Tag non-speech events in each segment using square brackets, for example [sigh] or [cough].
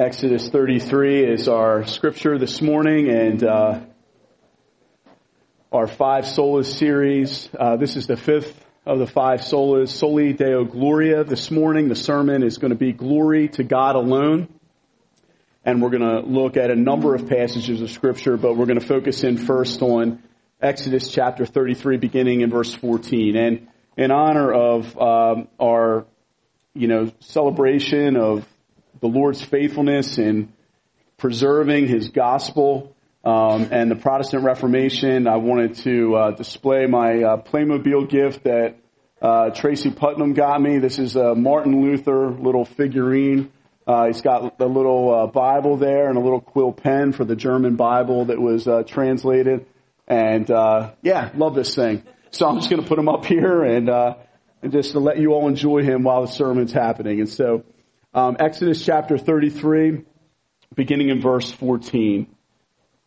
Exodus 33 is our scripture this morning and uh, our five solas series. Uh, this is the fifth of the five solas, Soli Deo Gloria. This morning the sermon is going to be Glory to God alone. And we're going to look at a number of passages of scripture, but we're going to focus in first on Exodus chapter 33 beginning in verse 14. And in honor of um, our, you know, celebration of the Lord's faithfulness in preserving His gospel um, and the Protestant Reformation. I wanted to uh, display my uh, Playmobil gift that uh, Tracy Putnam got me. This is a Martin Luther little figurine. Uh, he's got the little uh, Bible there and a little quill pen for the German Bible that was uh, translated. And yeah, love this thing. So I'm just going to put him up here and and just to let you all enjoy him while the sermon's happening. And so um, Exodus chapter 33, beginning in verse 14.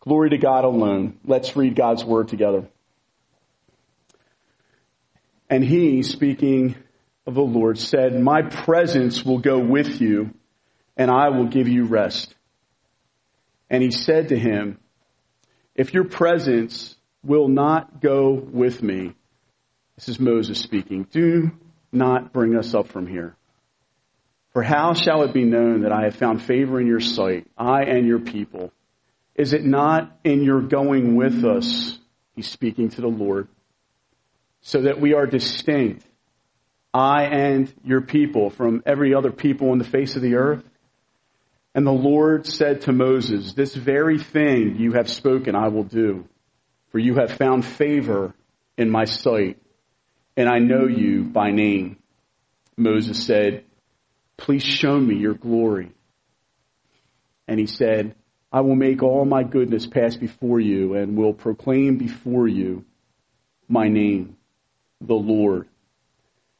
Glory to God alone. Let's read God's word together. And he, speaking of the Lord, said, My presence will go with you, and I will give you rest. And he said to him, If your presence will not go with me, this is Moses speaking, do not bring us up from here. For how shall it be known that I have found favor in your sight, I and your people? Is it not in your going with us, he's speaking to the Lord, so that we are distinct, I and your people, from every other people on the face of the earth? And the Lord said to Moses, This very thing you have spoken I will do, for you have found favor in my sight, and I know you by name. Moses said, Please show me your glory. And he said, I will make all my goodness pass before you and will proclaim before you my name, the Lord.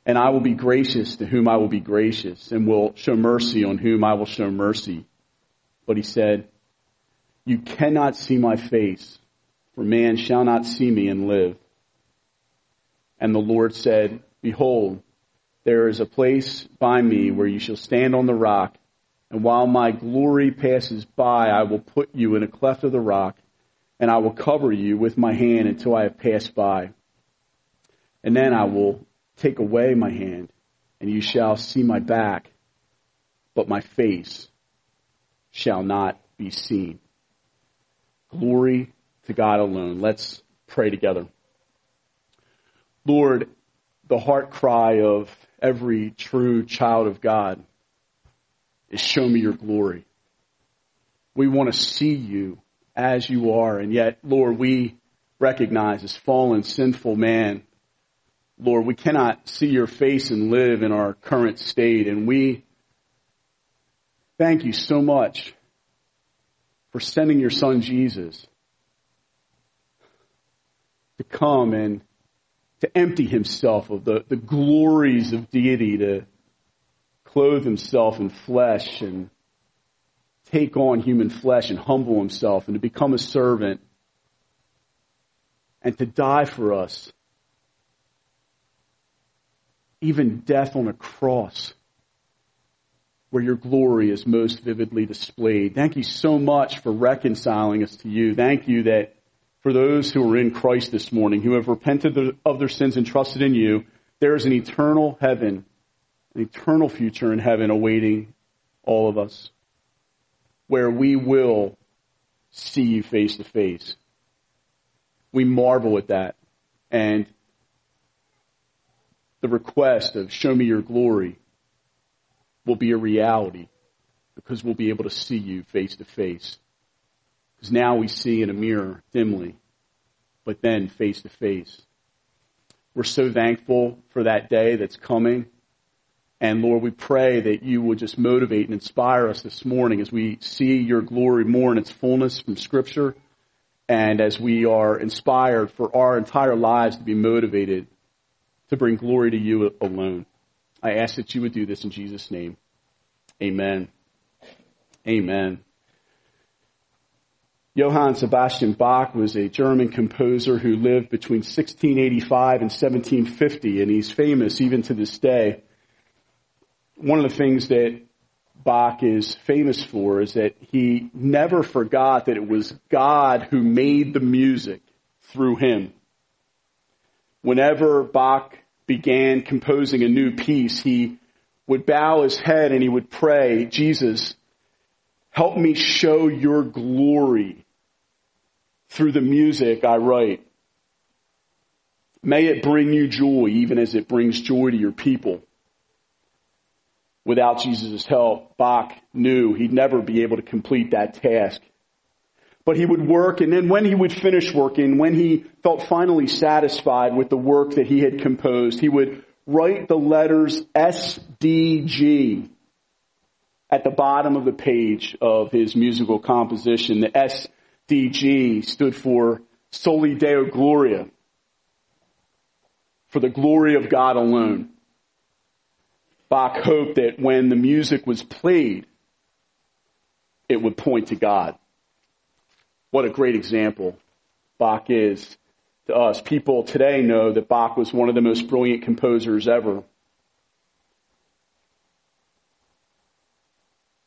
And I will be gracious to whom I will be gracious and will show mercy on whom I will show mercy. But he said, You cannot see my face, for man shall not see me and live. And the Lord said, Behold, there is a place by me where you shall stand on the rock, and while my glory passes by, I will put you in a cleft of the rock, and I will cover you with my hand until I have passed by. And then I will take away my hand, and you shall see my back, but my face shall not be seen. Glory to God alone. Let's pray together. Lord, the heart cry of every true child of God is show me your glory. We want to see you as you are. And yet, Lord, we recognize as fallen, sinful man, Lord, we cannot see your face and live in our current state. And we thank you so much for sending your son Jesus to come and to empty himself of the, the glories of deity, to clothe himself in flesh and take on human flesh and humble himself and to become a servant and to die for us. Even death on a cross where your glory is most vividly displayed. Thank you so much for reconciling us to you. Thank you that for those who are in Christ this morning, who have repented of their sins and trusted in you, there is an eternal heaven, an eternal future in heaven awaiting all of us, where we will see you face to face. We marvel at that. And the request of show me your glory will be a reality because we'll be able to see you face to face. Because now we see in a mirror dimly, but then face to face. We're so thankful for that day that's coming. And Lord, we pray that you would just motivate and inspire us this morning as we see your glory more in its fullness from Scripture and as we are inspired for our entire lives to be motivated to bring glory to you alone. I ask that you would do this in Jesus' name. Amen. Amen. Johann Sebastian Bach was a German composer who lived between 1685 and 1750, and he's famous even to this day. One of the things that Bach is famous for is that he never forgot that it was God who made the music through him. Whenever Bach began composing a new piece, he would bow his head and he would pray, Jesus, help me show your glory through the music I write. May it bring you joy even as it brings joy to your people. Without Jesus' help, Bach knew he'd never be able to complete that task. But he would work, and then when he would finish working, when he felt finally satisfied with the work that he had composed, he would write the letters SDG at the bottom of the page of his musical composition. The SDG stood for Soli Deo Gloria, for the glory of God alone. Bach hoped that when the music was played, it would point to God. What a great example Bach is to us. People today know that Bach was one of the most brilliant composers ever.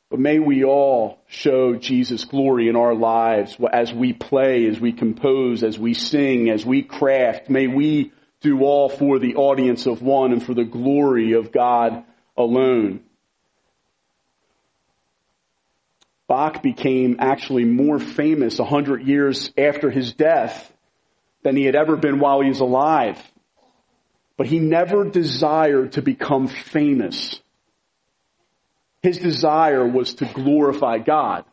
But may we all show Jesus' glory in our lives as we play, as we compose, as we sing, as we craft. May we do all for the audience of one and for the glory of God alone. Bach became actually more famous a hundred years after his death than he had ever been while he was alive. But he never desired to become famous. His desire was to glorify God.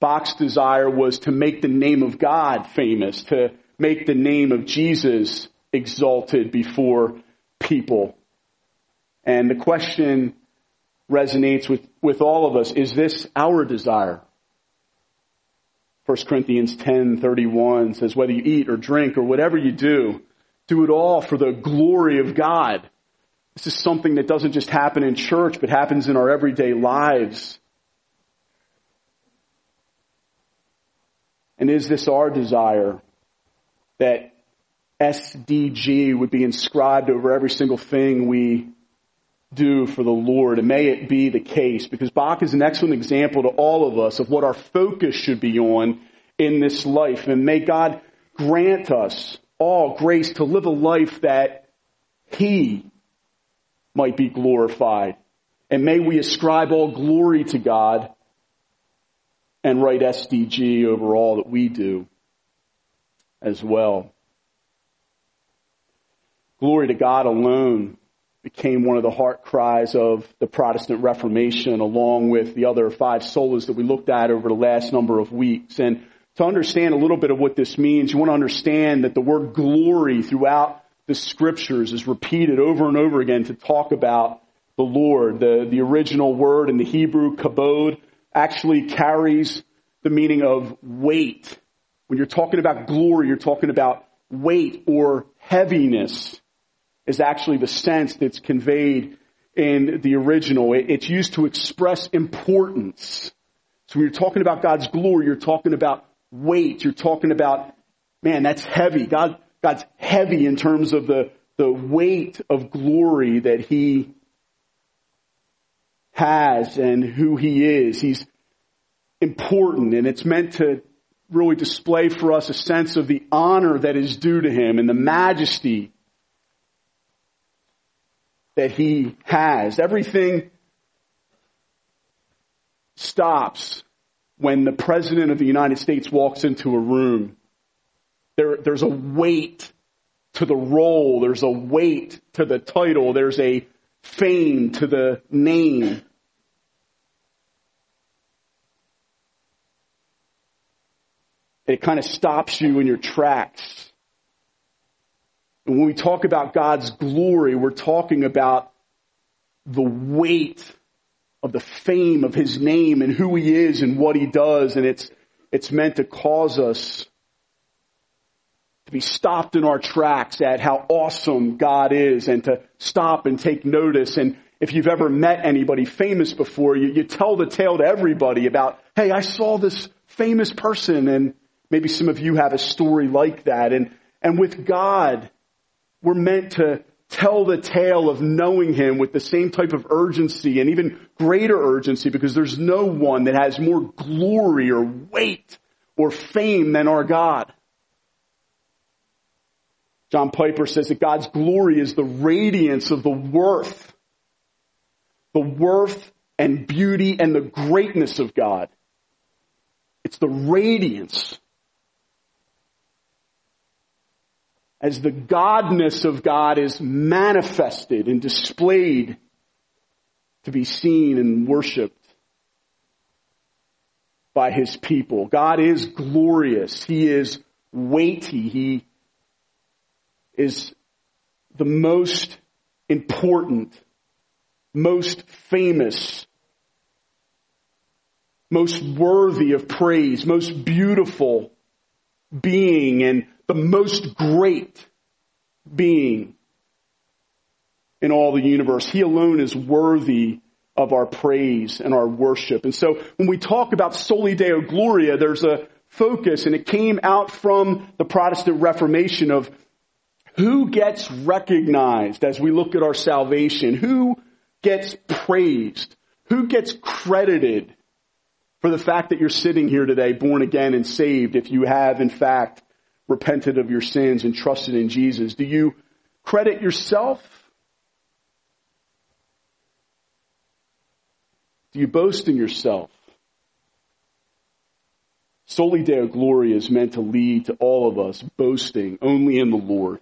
Bach's desire was to make the name of God famous, to make the name of Jesus exalted before people. And the question resonates with, with all of us. Is this our desire? 1 Corinthians 10:31 says whether you eat or drink or whatever you do, do it all for the glory of God. This is something that doesn't just happen in church, but happens in our everyday lives. And is this our desire that SDG would be inscribed over every single thing we do for the Lord. And may it be the case because Bach is an excellent example to all of us of what our focus should be on in this life. And may God grant us all grace to live a life that He might be glorified. And may we ascribe all glory to God and write SDG over all that we do as well. Glory to God alone became one of the heart cries of the Protestant Reformation along with the other five solas that we looked at over the last number of weeks. And to understand a little bit of what this means, you want to understand that the word glory throughout the scriptures is repeated over and over again to talk about the Lord. The, the original word in the Hebrew, kabod, actually carries the meaning of weight. When you're talking about glory, you're talking about weight or heaviness is actually the sense that's conveyed in the original. It's used to express importance. So when you're talking about God's glory, you're talking about weight. You're talking about, man, that's heavy. God, God's heavy in terms of the, the weight of glory that He has and who He is. He's important and it's meant to really display for us a sense of the honor that is due to Him and the majesty that he has. Everything stops when the President of the United States walks into a room. There, there's a weight to the role. There's a weight to the title. There's a fame to the name. It kind of stops you in your tracks. And when we talk about God's glory, we're talking about the weight of the fame of His name and who He is and what He does. And it's, it's meant to cause us to be stopped in our tracks at how awesome God is and to stop and take notice. And if you've ever met anybody famous before, you, you tell the tale to everybody about, hey, I saw this famous person and maybe some of you have a story like that. And, and with God, we're meant to tell the tale of knowing Him with the same type of urgency and even greater urgency because there's no one that has more glory or weight or fame than our God. John Piper says that God's glory is the radiance of the worth, the worth and beauty and the greatness of God. It's the radiance. As the godness of God is manifested and displayed to be seen and worshiped by his people. God is glorious. He is weighty. He is the most important, most famous, most worthy of praise, most beautiful being, and the most great being in all the universe. He alone is worthy of our praise and our worship. And so when we talk about Soli Deo Gloria, there's a focus, and it came out from the Protestant Reformation of who gets recognized as we look at our salvation? Who gets praised? Who gets credited for the fact that you're sitting here today, born again and saved, if you have in fact repented of your sins and trusted in Jesus? Do you credit yourself? Do you boast in yourself? Soli Deo Gloria is meant to lead to all of us boasting only in the Lord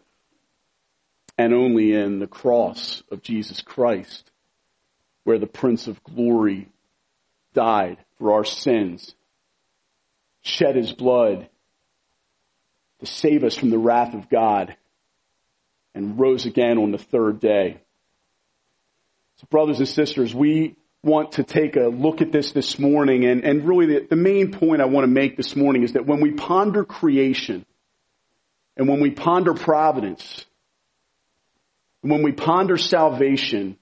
and only in the cross of Jesus Christ, where the Prince of Glory died for our sins, shed his blood to save us from the wrath of God, and rose again on the third day. So brothers and sisters, we want to take a look at this this morning, and, and really the, the main point I want to make this morning is that when we ponder creation, and when we ponder providence, when we ponder salvation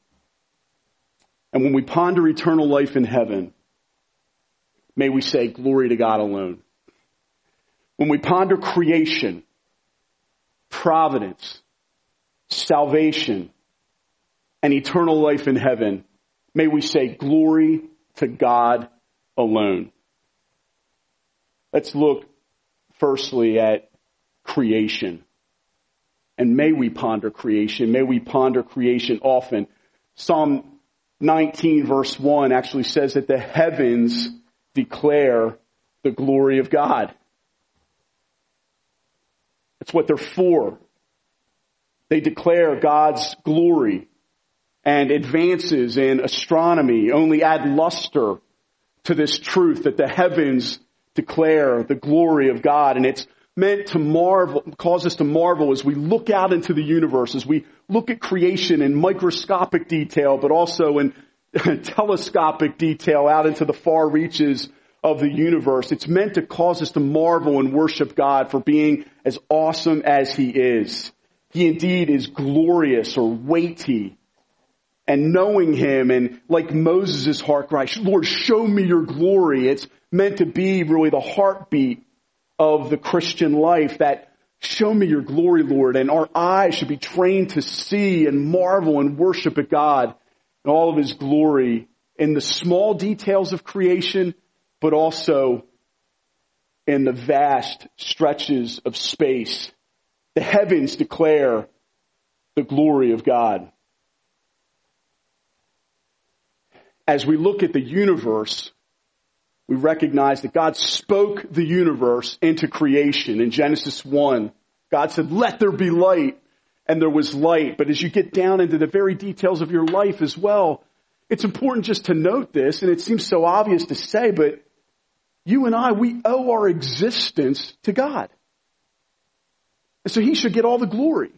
and when we ponder eternal life in heaven, may we say glory to God alone. When we ponder creation, providence, salvation, and eternal life in heaven, may we say glory to God alone. Let's look firstly at creation. And may we ponder creation. May we ponder creation often. Psalm 19 verse 1 actually says that the heavens declare the glory of God. That's what they're for. They declare God's glory and advances in astronomy only add luster to this truth that the heavens declare the glory of God. And it's meant to marvel, cause us to marvel as we look out into the universe, as we look at creation in microscopic detail, but also in [laughs] telescopic detail out into the far reaches of the universe. It's meant to cause us to marvel and worship God for being as awesome as He is. He indeed is glorious or weighty. And knowing Him and like Moses' heart cry, Lord, show me your glory. It's meant to be really the heartbeat of the Christian life that show me your glory, Lord, and our eyes should be trained to see and marvel and worship at God in all of his glory in the small details of creation, but also in the vast stretches of space. The heavens declare the glory of God. As we look at the universe, we recognize that God spoke the universe into creation in Genesis 1. God said, let there be light, and there was light. But as you get down into the very details of your life as well, it's important just to note this, and it seems so obvious to say, but you and I, we owe our existence to God. And so He should get all the glory.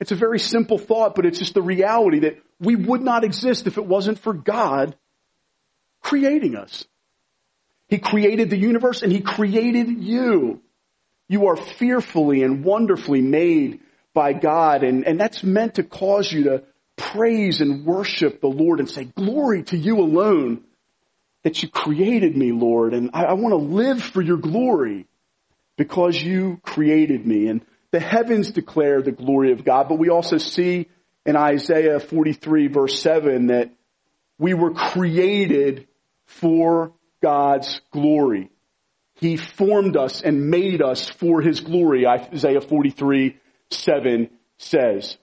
It's a very simple thought, but it's just the reality that we would not exist if it wasn't for God creating us. He created the universe and He created you. You are fearfully and wonderfully made by God and, and that's meant to cause you to praise and worship the Lord and say, glory to you alone that you created me, Lord, and I, I want to live for your glory because you created me. And the heavens declare the glory of God, but we also see in Isaiah 43 verse 7 that we were created for God's glory. He formed us and made us for His glory, Isaiah 43 7 says.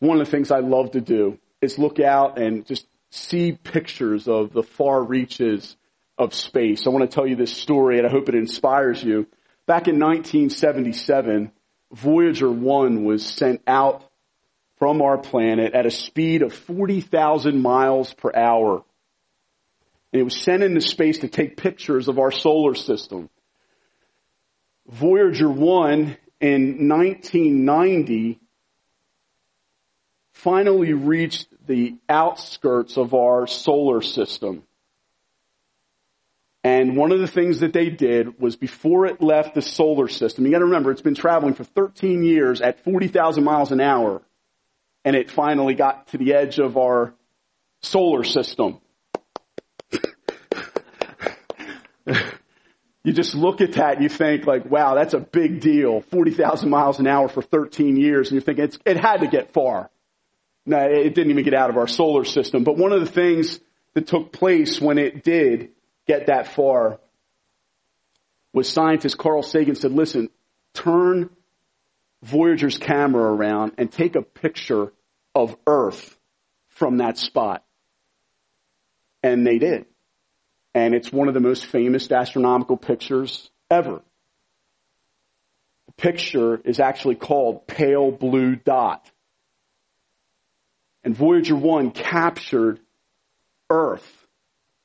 One of the things I love to do is look out and just see pictures of the far reaches of space. I want to tell you this story and I hope it inspires you. Back in 1977, Voyager 1 was sent out from our planet at a speed of 40,000 miles per hour. And it was sent into space to take pictures of our solar system. Voyager 1 in 1990 finally reached the outskirts of our solar system. And one of the things that they did was before it left the solar system, you gotta remember, it's been traveling for 13 years at 40,000 miles an hour, and it finally got to the edge of our solar system. [laughs] you just look at that and you think like, wow, that's a big deal. 40,000 miles an hour for 13 years. And you're thinking it had to get far. No, it didn't even get out of our solar system. But one of the things that took place when it did get that far was scientist Carl Sagan said, listen, turn Voyager's camera around and take a picture of Earth from that spot. And they did. And it's one of the most famous astronomical pictures ever. The picture is actually called Pale Blue Dot. And Voyager 1 captured Earth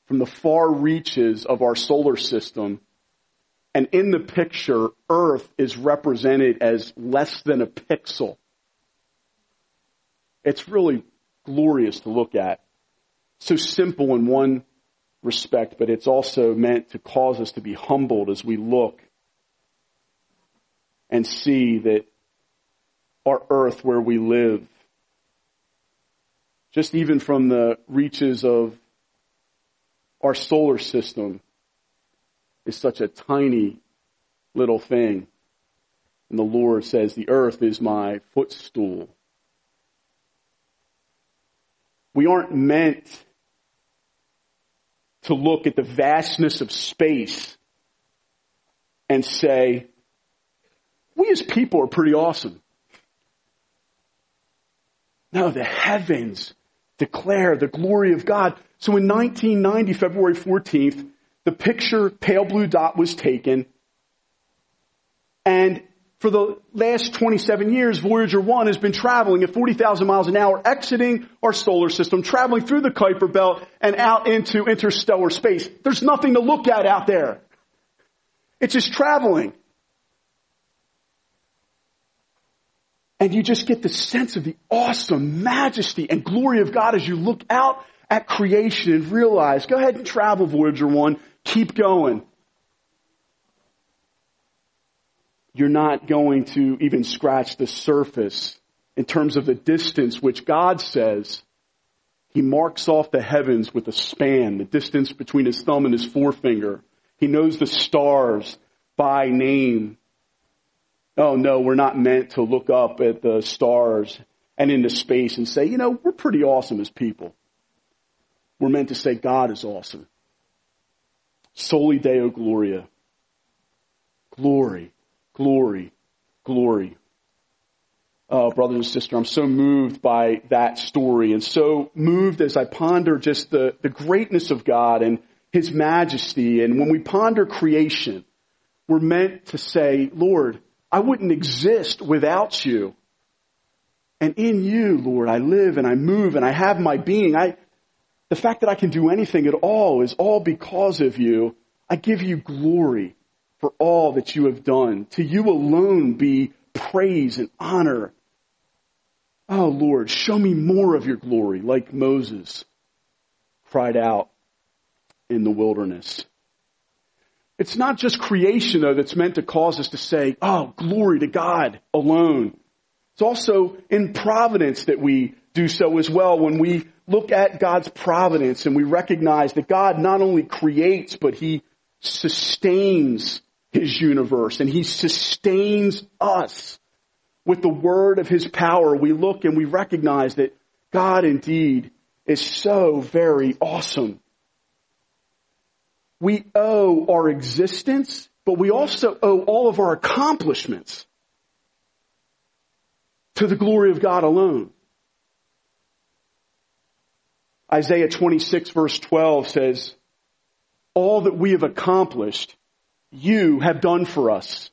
from the far reaches of our solar system. And in the picture, Earth is represented as less than a pixel. It's really glorious to look at. So simple in one respect, but it's also meant to cause us to be humbled as we look and see that our earth where we live, just even from the reaches of our solar system is such a tiny little thing. And the Lord says, the earth is my footstool. We aren't meant to look at the vastness of space and say, we as people are pretty awesome. No, the heavens declare the glory of God. So in 1990, February 14th, the picture pale blue dot was taken and for the last 27 years, Voyager 1 has been traveling at 40,000 miles an hour, exiting our solar system, traveling through the Kuiper Belt and out into interstellar space. There's nothing to look at out there. It's just traveling. And you just get the sense of the awesome majesty and glory of God as you look out at creation and realize, go ahead and travel Voyager 1, keep going. You're not going to even scratch the surface in terms of the distance which God says he marks off the heavens with a span, the distance between his thumb and his forefinger. He knows the stars by name. Oh no, we're not meant to look up at the stars and into space and say, you know, we're pretty awesome as people. We're meant to say God is awesome. Soli Deo Gloria. Glory, glory, glory. Oh, brothers and sisters, I'm so moved by that story and so moved as I ponder just the, the greatness of God and His majesty. And when we ponder creation, we're meant to say, Lord, I wouldn't exist without you. And in you, Lord, I live and I move and I have my being. I, the fact that I can do anything at all is all because of you. I give you glory for all that you have done. To you alone be praise and honor. Oh Lord, show me more of your glory like Moses cried out in the wilderness. It's not just creation though that's meant to cause us to say, oh, glory to God alone. It's also in providence that we do so as well when we look at God's providence and we recognize that God not only creates, but He sustains his universe and he sustains us with the word of his power. We look and we recognize that God indeed is so very awesome. We owe our existence, but we also owe all of our accomplishments to the glory of God alone. Isaiah 26 verse 12 says, all that we have accomplished, you have done for us.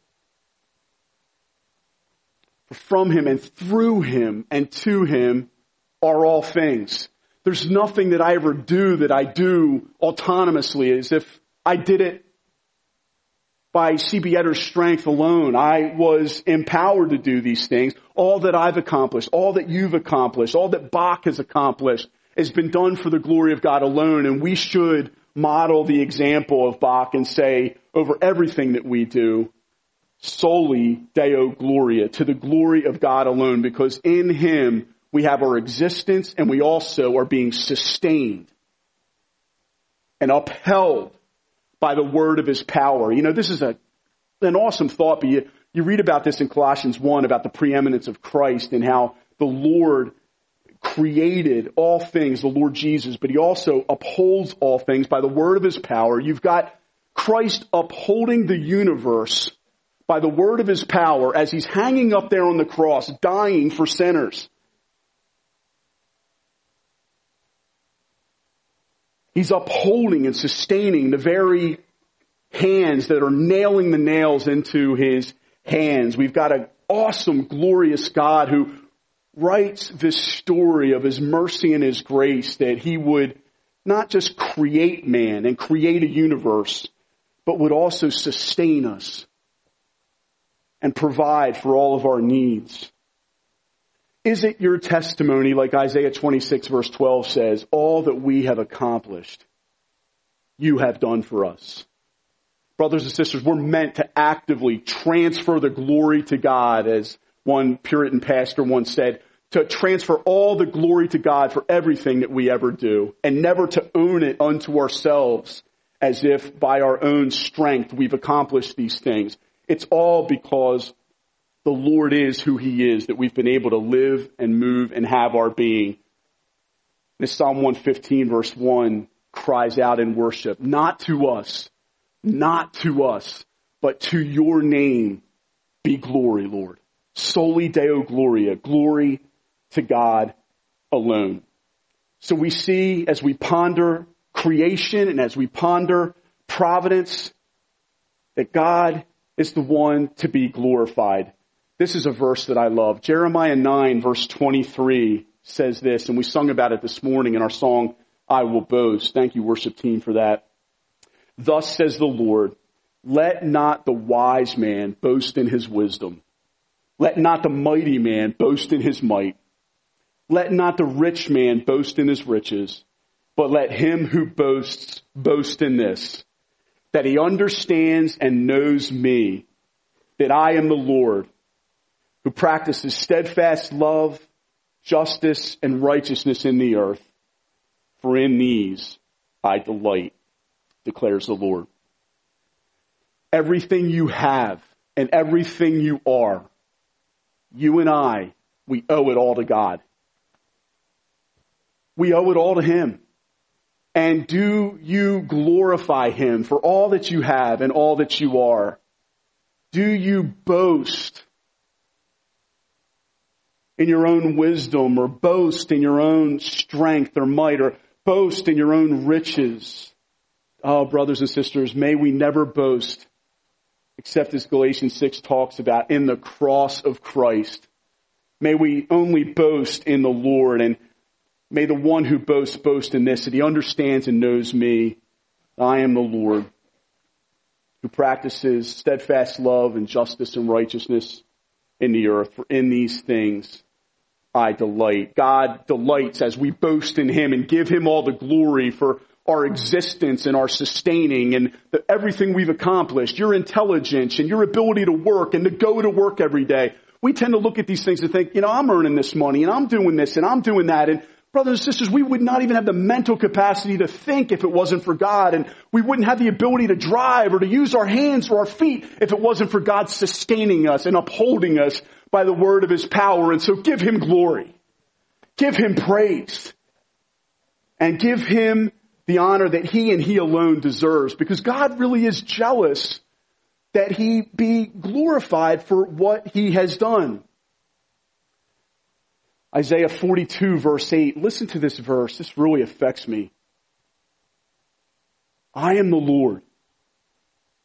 For From him and through him and to him are all things. There's nothing that I ever do that I do autonomously as if I did it by C.B. Edder's strength alone. I was empowered to do these things. All that I've accomplished, all that you've accomplished, all that Bach has accomplished has been done for the glory of God alone and we should model the example of Bach and say over everything that we do, Soli Deo Gloria, to the glory of God alone, because in Him we have our existence and we also are being sustained and upheld by the word of His power. You know, this is a, an awesome thought, but you, you read about this in Colossians 1 about the preeminence of Christ and how the Lord created all things, the Lord Jesus, but he also upholds all things by the word of his power. You've got Christ upholding the universe by the word of his power as he's hanging up there on the cross, dying for sinners. He's upholding and sustaining the very hands that are nailing the nails into his hands. We've got an awesome, glorious God who writes this story of his mercy and his grace that he would not just create man and create a universe, but would also sustain us and provide for all of our needs. Is it your testimony, like Isaiah 26 verse 12 says, all that we have accomplished, you have done for us? Brothers and sisters, we're meant to actively transfer the glory to God as one Puritan pastor once said, to transfer all the glory to God for everything that we ever do and never to own it unto ourselves as if by our own strength we've accomplished these things. It's all because the Lord is who He is that we've been able to live and move and have our being. This Psalm 115 verse 1 cries out in worship, not to us, not to us, but to your name be glory, Lord. Soli Deo Gloria, glory to God alone. So we see as we ponder creation and as we ponder providence that God is the one to be glorified. This is a verse that I love. Jeremiah 9 verse 23 says this, and we sung about it this morning in our song, I will boast. Thank you worship team for that. Thus says the Lord, let not the wise man boast in his wisdom. Let not the mighty man boast in his might. Let not the rich man boast in his riches, but let him who boasts boast in this, that he understands and knows me, that I am the Lord, who practices steadfast love, justice, and righteousness in the earth. For in these I delight, declares the Lord. Everything you have and everything you are, you and I, we owe it all to God. We owe it all to Him. And do you glorify Him for all that you have and all that you are? Do you boast in your own wisdom or boast in your own strength or might or boast in your own riches? Oh, brothers and sisters, may we never boast except as Galatians 6 talks about in the cross of Christ. May we only boast in the Lord and May the one who boasts boast in this, that he understands and knows me. I am the Lord who practices steadfast love and justice and righteousness in the earth. For in these things I delight. God delights as we boast in Him and give Him all the glory for our existence and our sustaining and the, everything we've accomplished, your intelligence and your ability to work and to go to work every day. We tend to look at these things and think, you know, I'm earning this money and I'm doing this and I'm doing that. And brothers and sisters, we would not even have the mental capacity to think if it wasn't for God. And we wouldn't have the ability to drive or to use our hands or our feet if it wasn't for God sustaining us and upholding us by the word of his power. And so give him glory. Give him praise. And give him the honor that he and he alone deserves because God really is jealous that he be glorified for what he has done. Isaiah 42 verse 8. Listen to this verse. This really affects me. I am the Lord.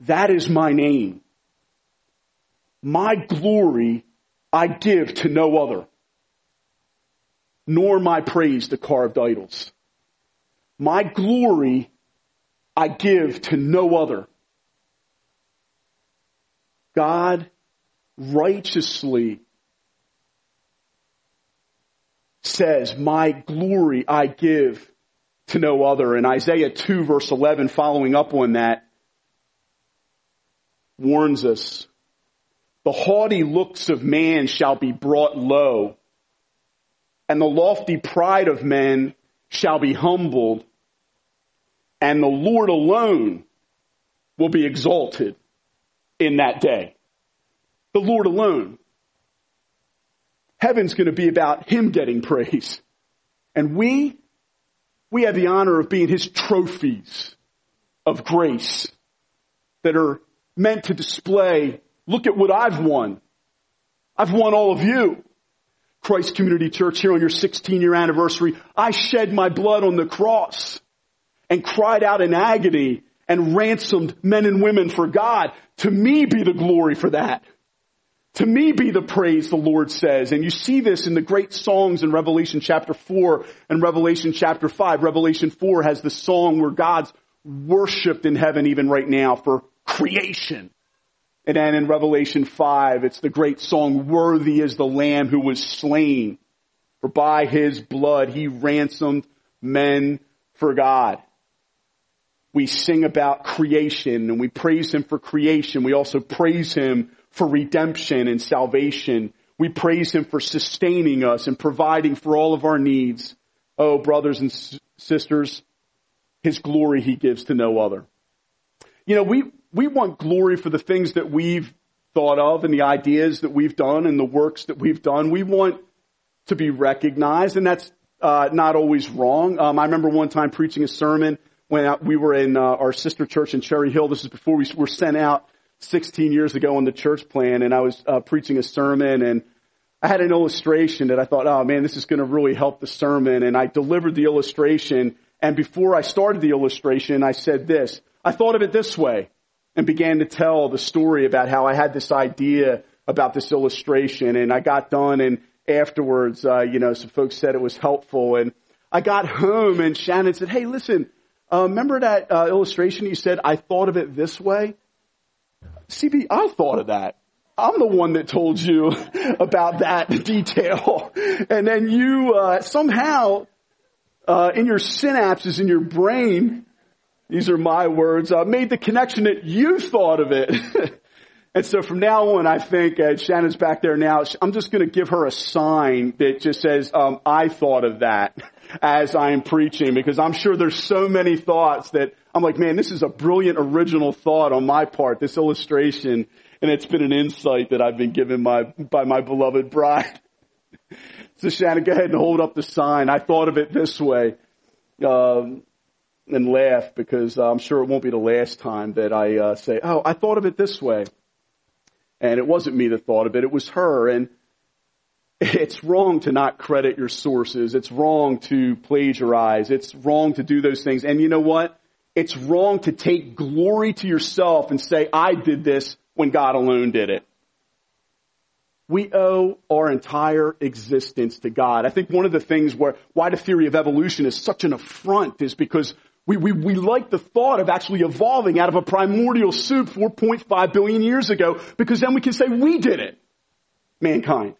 That is my name. My glory I give to no other, nor my praise to carved idols. My glory I give to no other. God righteously says, my glory I give to no other. And Isaiah 2 verse 11 following up on that warns us, the haughty looks of man shall be brought low and the lofty pride of men shall be humbled and the Lord alone will be exalted in that day. The Lord alone. Heaven's going to be about Him getting praise. And we, we have the honor of being His trophies of grace that are meant to display, look at what I've won. I've won all of you. Christ Community Church here on your 16 year anniversary. I shed my blood on the cross and cried out in agony and ransomed men and women for God. To me be the glory for that. To me be the praise, the Lord says. And you see this in the great songs in Revelation chapter 4 and Revelation chapter 5. Revelation 4 has the song where God's worshiped in heaven even right now for creation. And then in Revelation 5, it's the great song, Worthy is the Lamb who was slain. For by his blood he ransomed men for God we sing about creation and we praise Him for creation. We also praise Him for redemption and salvation. We praise Him for sustaining us and providing for all of our needs. Oh, brothers and sisters, His glory He gives to no other. You know, we, we want glory for the things that we've thought of and the ideas that we've done and the works that we've done. We want to be recognized and that's uh, not always wrong. Um, I remember one time preaching a sermon when we were in uh, our sister church in Cherry Hill. This is before we were sent out 16 years ago on the church plan, and I was uh, preaching a sermon, and I had an illustration that I thought, oh man, this is going to really help the sermon, and I delivered the illustration. And before I started the illustration, I said this. I thought of it this way, and began to tell the story about how I had this idea about this illustration, and I got done, and afterwards, uh, you know, some folks said it was helpful, and I got home, and Shannon said, "Hey, listen." Uh, remember that uh, illustration you said, I thought of it this way? CB, I thought of that. I'm the one that told you [laughs] about that [laughs] detail. And then you uh, somehow, uh, in your synapses in your brain, these are my words, I made the connection that you thought of it. [laughs] and so from now on, I think uh, Shannon's back there now. I'm just going to give her a sign that just says, um, "I thought of that." [laughs] as I'm preaching because I'm sure there's so many thoughts that I'm like, man, this is a brilliant original thought on my part, this illustration, and it's been an insight that I've been given my, by my beloved bride. [laughs] so Shannon, go ahead and hold up the sign. I thought of it this way. Um, and laugh because I'm sure it won't be the last time that I uh, say, "Oh, I thought of it this way," and it wasn't me that thought of it; it was her. And it's wrong to not credit your sources. It's wrong to plagiarize. It's wrong to do those things. And you know what? It's wrong to take glory to yourself and say, I did this when God alone did it. We owe our entire existence to God. I think one of the things where, why the theory of evolution is such an affront is because we, we, we like the thought of actually evolving out of a primordial soup 4.5 billion years ago because then we can say we did it. Mankind.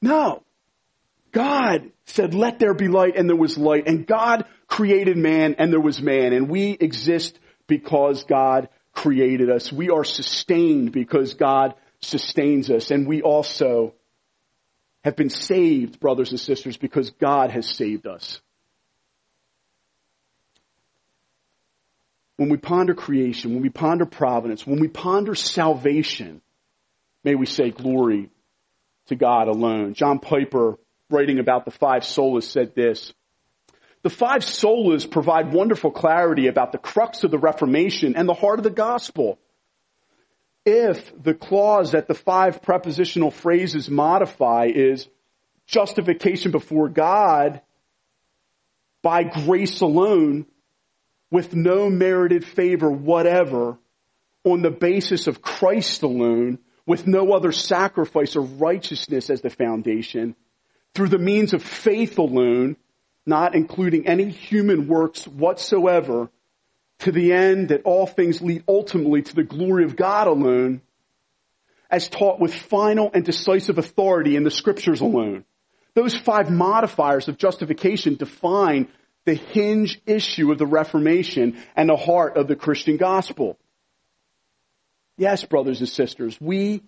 No. God said, let there be light, and there was light. And God created man, and there was man. And we exist because God created us. We are sustained because God sustains us. And we also have been saved, brothers and sisters, because God has saved us. When we ponder creation, when we ponder providence, when we ponder salvation, may we say glory to God alone. John Piper, writing about the five solas, said this. The five solas provide wonderful clarity about the crux of the Reformation and the heart of the gospel. If the clause that the five prepositional phrases modify is justification before God by grace alone, with no merited favor whatever, on the basis of Christ alone, with no other sacrifice or righteousness as the foundation, through the means of faith alone, not including any human works whatsoever, to the end that all things lead ultimately to the glory of God alone, as taught with final and decisive authority in the scriptures alone. Those five modifiers of justification define the hinge issue of the Reformation and the heart of the Christian gospel. Yes, brothers and sisters, we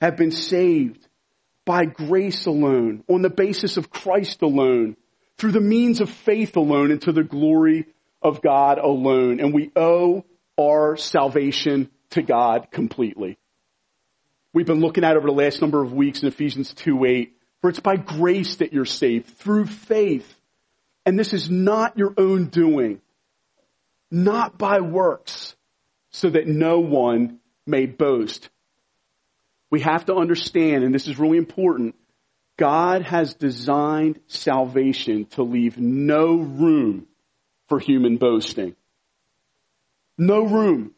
have been saved by grace alone, on the basis of Christ alone, through the means of faith alone, and to the glory of God alone. And we owe our salvation to God completely. We've been looking at over the last number of weeks in Ephesians 2 8, for it's by grace that you're saved, through faith. And this is not your own doing, not by works, so that no one may boast. We have to understand, and this is really important, God has designed salvation to leave no room for human boasting. No room.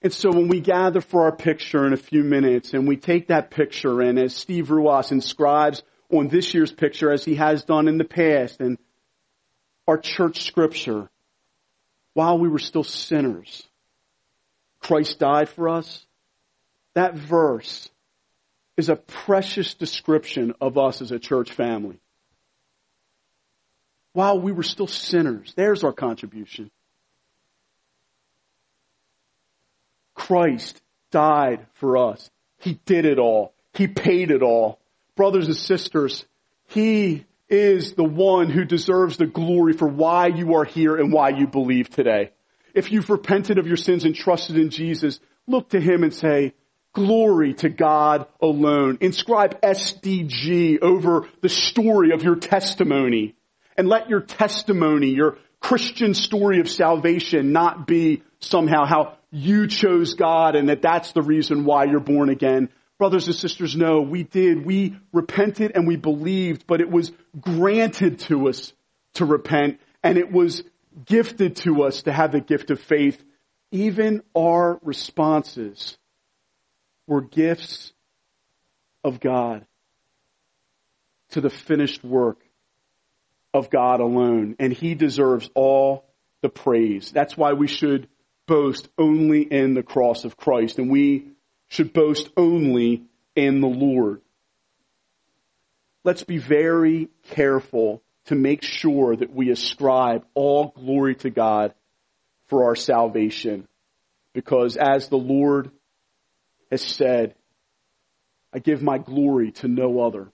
And so when we gather for our picture in a few minutes and we take that picture and as Steve Ruas inscribes on this year's picture as he has done in the past and our church scripture, while we were still sinners, Christ died for us. That verse is a precious description of us as a church family. While we were still sinners, there's our contribution. Christ died for us. He did it all. He paid it all. Brothers and sisters, He is the one who deserves the glory for why you are here and why you believe today. If you've repented of your sins and trusted in Jesus, look to Him and say, glory to God alone. Inscribe SDG over the story of your testimony. And let your testimony, your Christian story of salvation not be somehow how you chose God and that that's the reason why you're born again. Brothers and sisters, no, we did. We repented and we believed, but it was granted to us to repent and it was gifted to us to have the gift of faith, even our responses were gifts of God to the finished work of God alone. And He deserves all the praise. That's why we should boast only in the cross of Christ. And we should boast only in the Lord. Let's be very careful to make sure that we ascribe all glory to God for our salvation. Because as the Lord has said, I give my glory to no other.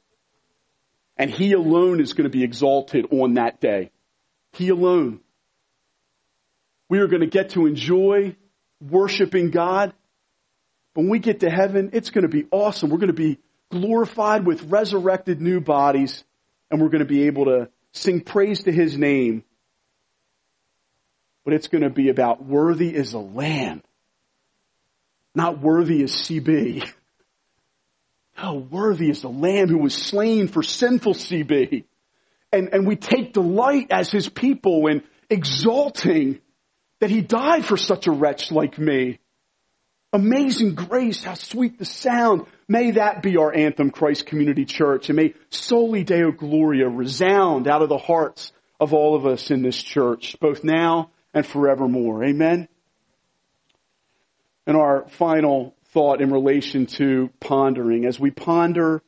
And He alone is going to be exalted on that day. He alone. We are going to get to enjoy worshiping God. When we get to heaven, it's going to be awesome. We're going to be glorified with resurrected new bodies, and we're going to be able to sing praise to his name. But it's going to be about worthy is a lamb, not worthy is CB. How worthy is the lamb who was slain for sinful CB. And, and we take delight as his people in exalting that he died for such a wretch like me. Amazing grace, how sweet the sound. May that be our anthem, Christ Community Church, and may Soli Deo Gloria resound out of the hearts of all of us in this church, both now and forevermore. Amen. And our final thought in relation to pondering, as we ponder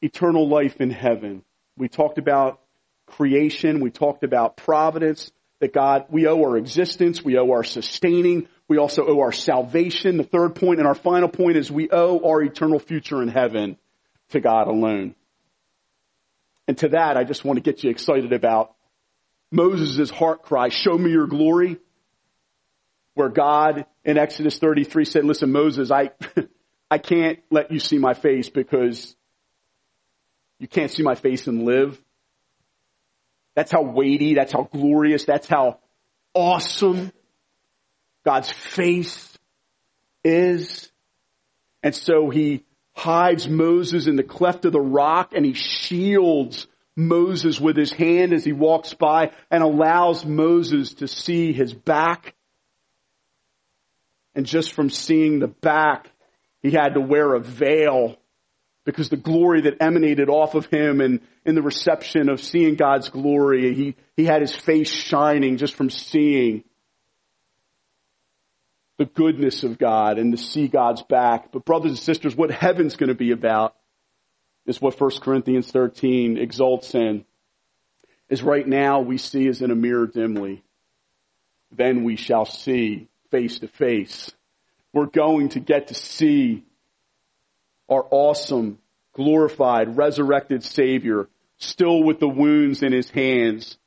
eternal life in heaven, we talked about creation, we talked about providence, that God, we owe our existence, we owe our sustaining, we also owe our salvation. The third point and our final point is we owe our eternal future in heaven to God alone. And to that, I just want to get you excited about Moses' heart cry, show me your glory. Where God in Exodus 33 said, listen, Moses, I, [laughs] I can't let you see my face because you can't see my face and live. That's how weighty, that's how glorious, that's how awesome God's face is. And so he hides Moses in the cleft of the rock and he shields Moses with his hand as he walks by and allows Moses to see his back. And just from seeing the back, he had to wear a veil because the glory that emanated off of him and in the reception of seeing God's glory, he, he had his face shining just from seeing the goodness of God and to see God's back. But brothers and sisters, what heaven's going to be about is what 1 Corinthians 13 exalts in. Is right now we see as in a mirror dimly. Then we shall see face to face. We're going to get to see our awesome, glorified, resurrected Savior still with the wounds in his hands,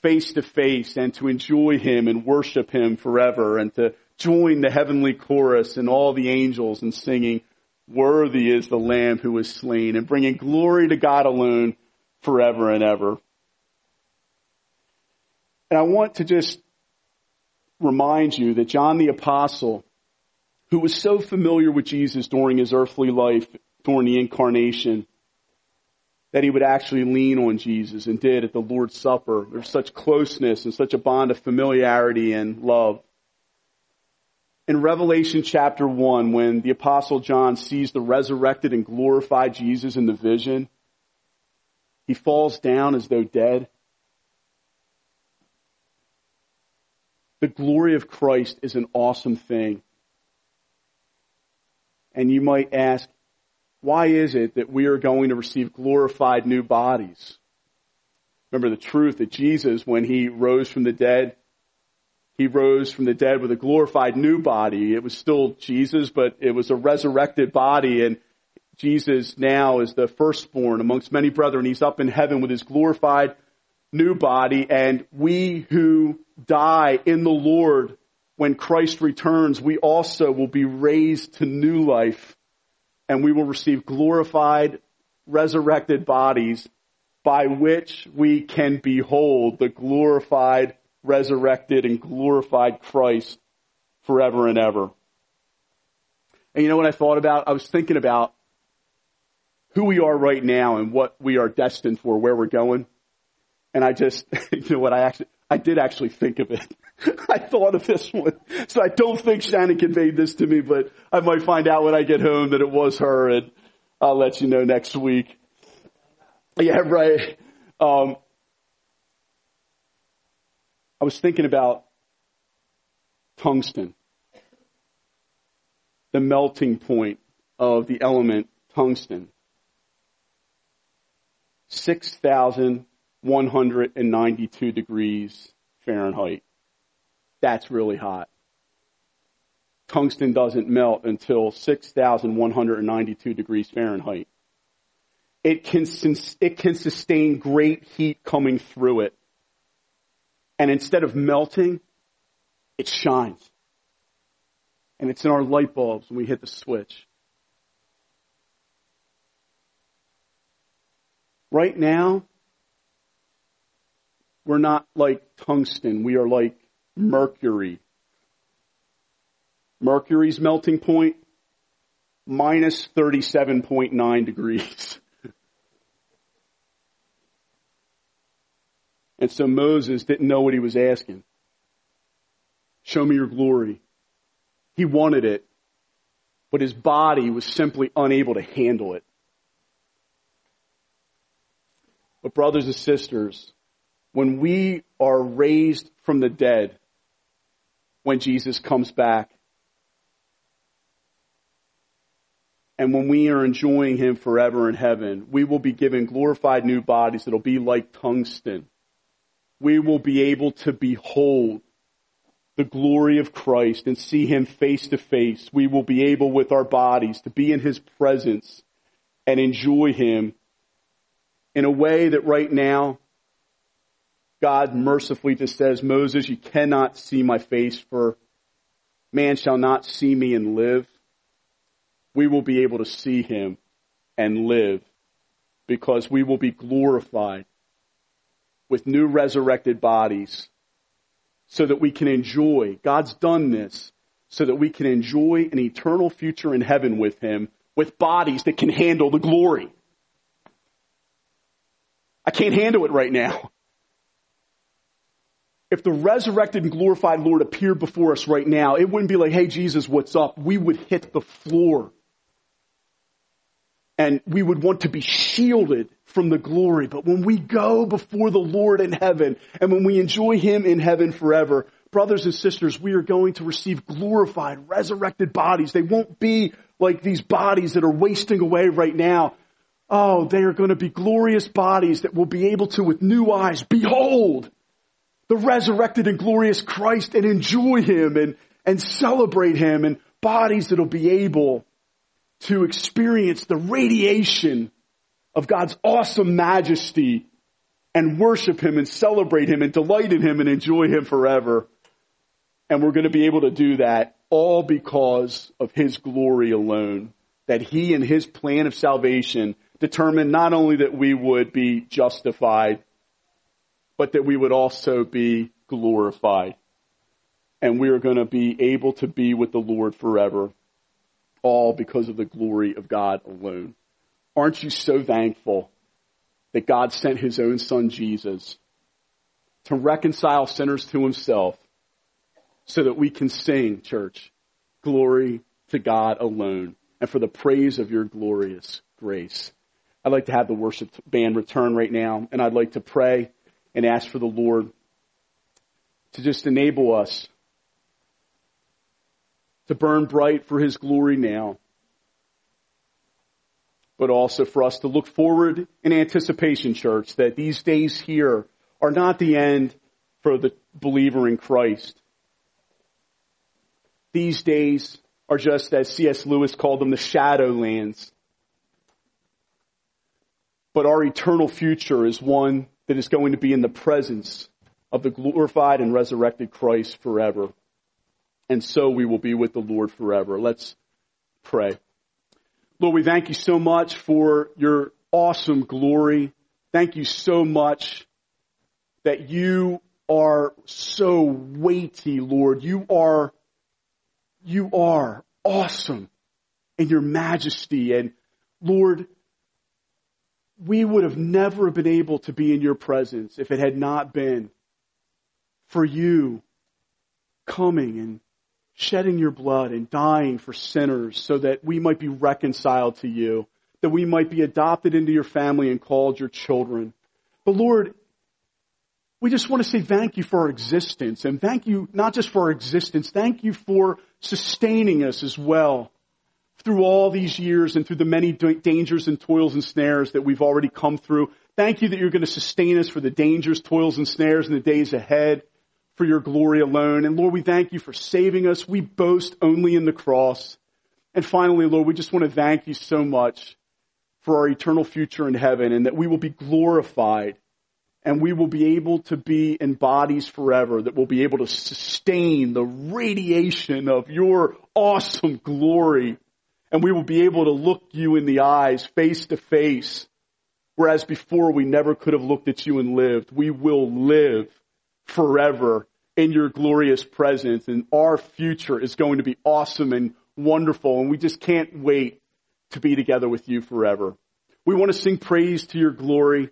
face to face, and to enjoy him and worship him forever and to join the heavenly chorus and all the angels in singing, Worthy is the Lamb who was slain, and bringing glory to God alone forever and ever. And I want to just remind you that John the Apostle, who was so familiar with Jesus during his earthly life, during the incarnation, that he would actually lean on Jesus and did at the Lord's Supper. There's such closeness and such a bond of familiarity and love in Revelation chapter 1, when the apostle John sees the resurrected and glorified Jesus in the vision, he falls down as though dead. The glory of Christ is an awesome thing. And you might ask, why is it that we are going to receive glorified new bodies? Remember the truth that Jesus, when he rose from the dead, he rose from the dead with a glorified new body. It was still Jesus, but it was a resurrected body and Jesus now is the firstborn amongst many brethren. He's up in heaven with his glorified new body and we who die in the Lord when Christ returns, we also will be raised to new life and we will receive glorified, resurrected bodies by which we can behold the glorified resurrected and glorified Christ forever and ever. And you know what I thought about? I was thinking about who we are right now and what we are destined for, where we're going. And I just, [laughs] you know what, I actually, I did actually think of it. [laughs] I thought of this one. So I don't think Shannon conveyed this to me, but I might find out when I get home that it was her and I'll let you know next week. Yeah, right. Um, I was thinking about tungsten, the melting point of the element tungsten. 6,192 degrees Fahrenheit. That's really hot. Tungsten doesn't melt until 6,192 degrees Fahrenheit. It can, it can sustain great heat coming through it. And instead of melting, it shines. And it's in our light bulbs when we hit the switch. Right now, we're not like tungsten. We are like mercury. Mercury's melting point, minus 37.9 degrees. [laughs] And so Moses didn't know what he was asking. Show me your glory. He wanted it, but his body was simply unable to handle it. But brothers and sisters, when we are raised from the dead, when Jesus comes back, and when we are enjoying Him forever in heaven, we will be given glorified new bodies that'll be like tungsten we will be able to behold the glory of Christ and see Him face to face. We will be able with our bodies to be in His presence and enjoy Him in a way that right now, God mercifully just says, Moses, you cannot see my face for man shall not see me and live. We will be able to see him and live because we will be glorified with new resurrected bodies so that we can enjoy. God's done this so that we can enjoy an eternal future in heaven with him with bodies that can handle the glory. I can't handle it right now. If the resurrected and glorified Lord appeared before us right now, it wouldn't be like, hey, Jesus, what's up? We would hit the floor. And we would want to be shielded from the glory. But when we go before the Lord in heaven and when we enjoy Him in heaven forever, brothers and sisters, we are going to receive glorified, resurrected bodies. They won't be like these bodies that are wasting away right now. Oh, they are going to be glorious bodies that will be able to, with new eyes, behold the resurrected and glorious Christ and enjoy Him and, and celebrate Him and bodies that'll be able to experience the radiation of God's awesome majesty and worship Him and celebrate Him and delight in Him and enjoy Him forever. And we're going to be able to do that all because of His glory alone. That He and His plan of salvation determined not only that we would be justified, but that we would also be glorified. And we are going to be able to be with the Lord forever, all because of the glory of God alone. Aren't you so thankful that God sent his own son Jesus to reconcile sinners to himself so that we can sing, church, glory to God alone and for the praise of your glorious grace. I'd like to have the worship band return right now, and I'd like to pray and ask for the Lord to just enable us to burn bright for His glory now, but also for us to look forward in anticipation, church, that these days here are not the end for the believer in Christ. These days are just as C.S. Lewis called them the shadowlands but our eternal future is one that is going to be in the presence of the glorified and resurrected Christ forever. And so we will be with the Lord forever. Let's pray. Lord, we thank you so much for your awesome glory. Thank you so much that you are so weighty, Lord. You are, you are awesome in your majesty. And Lord, we would have never been able to be in your presence if it had not been for you coming and shedding your blood and dying for sinners so that we might be reconciled to you, that we might be adopted into your family and called your children. But Lord, we just want to say thank you for our existence and thank you not just for our existence, thank you for sustaining us as well through all these years and through the many dangers and toils and snares that we've already come through. Thank you that you're going to sustain us for the dangers, toils, and snares in the days ahead for your glory alone. And Lord, we thank you for saving us. We boast only in the cross. And finally, Lord, we just want to thank you so much for our eternal future in heaven and that we will be glorified and we will be able to be in bodies forever that will be able to sustain the radiation of your awesome glory and we will be able to look you in the eyes face to face. Whereas before we never could have looked at you and lived. We will live forever in your glorious presence and our future is going to be awesome and wonderful and we just can't wait to be together with you forever. We want to sing praise to your glory.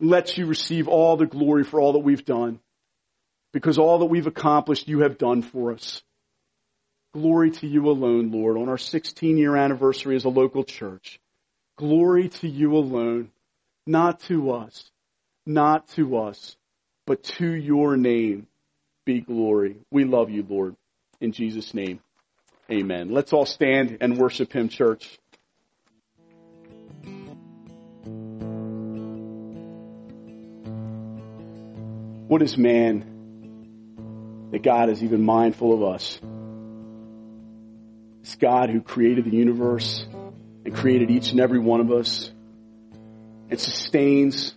Let you receive all the glory for all that we've done because all that we've accomplished you have done for us. Glory to you alone, Lord, on our 16 year anniversary as a local church. Glory to you alone, not to us, not to us, but to your name be glory. We love you, Lord. In Jesus' name, amen. Let's all stand and worship him, church. What is man that God is even mindful of us? It's God who created the universe and created each and every one of us and sustains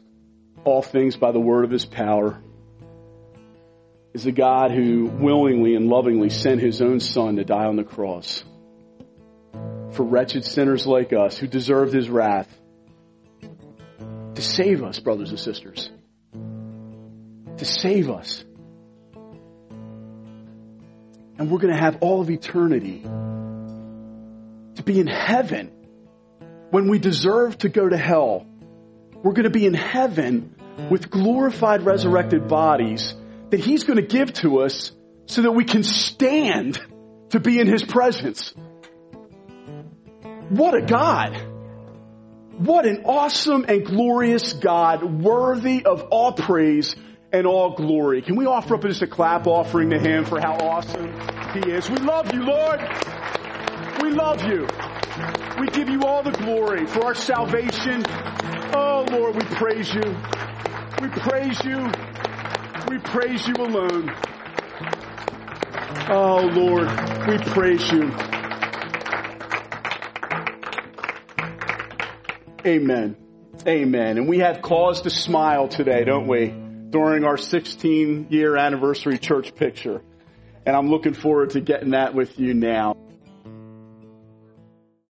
all things by the word of his power is a God who willingly and lovingly sent his own son to die on the cross for wretched sinners like us who deserved his wrath to save us, brothers and sisters. To save us. And we're going to have all of eternity to be in heaven when we deserve to go to hell. We're going to be in heaven with glorified resurrected bodies that he's going to give to us so that we can stand to be in his presence. What a God! What an awesome and glorious God, worthy of all praise and all glory. Can we offer up just a clap offering to Him for how awesome He is? We love you, Lord. We love you. We give you all the glory for our salvation. Oh, Lord, we praise you. We praise you. We praise you alone. Oh, Lord, we praise you. Amen. Amen. And we have cause to smile today, don't we? During our 16 year anniversary church picture. And I'm looking forward to getting that with you now.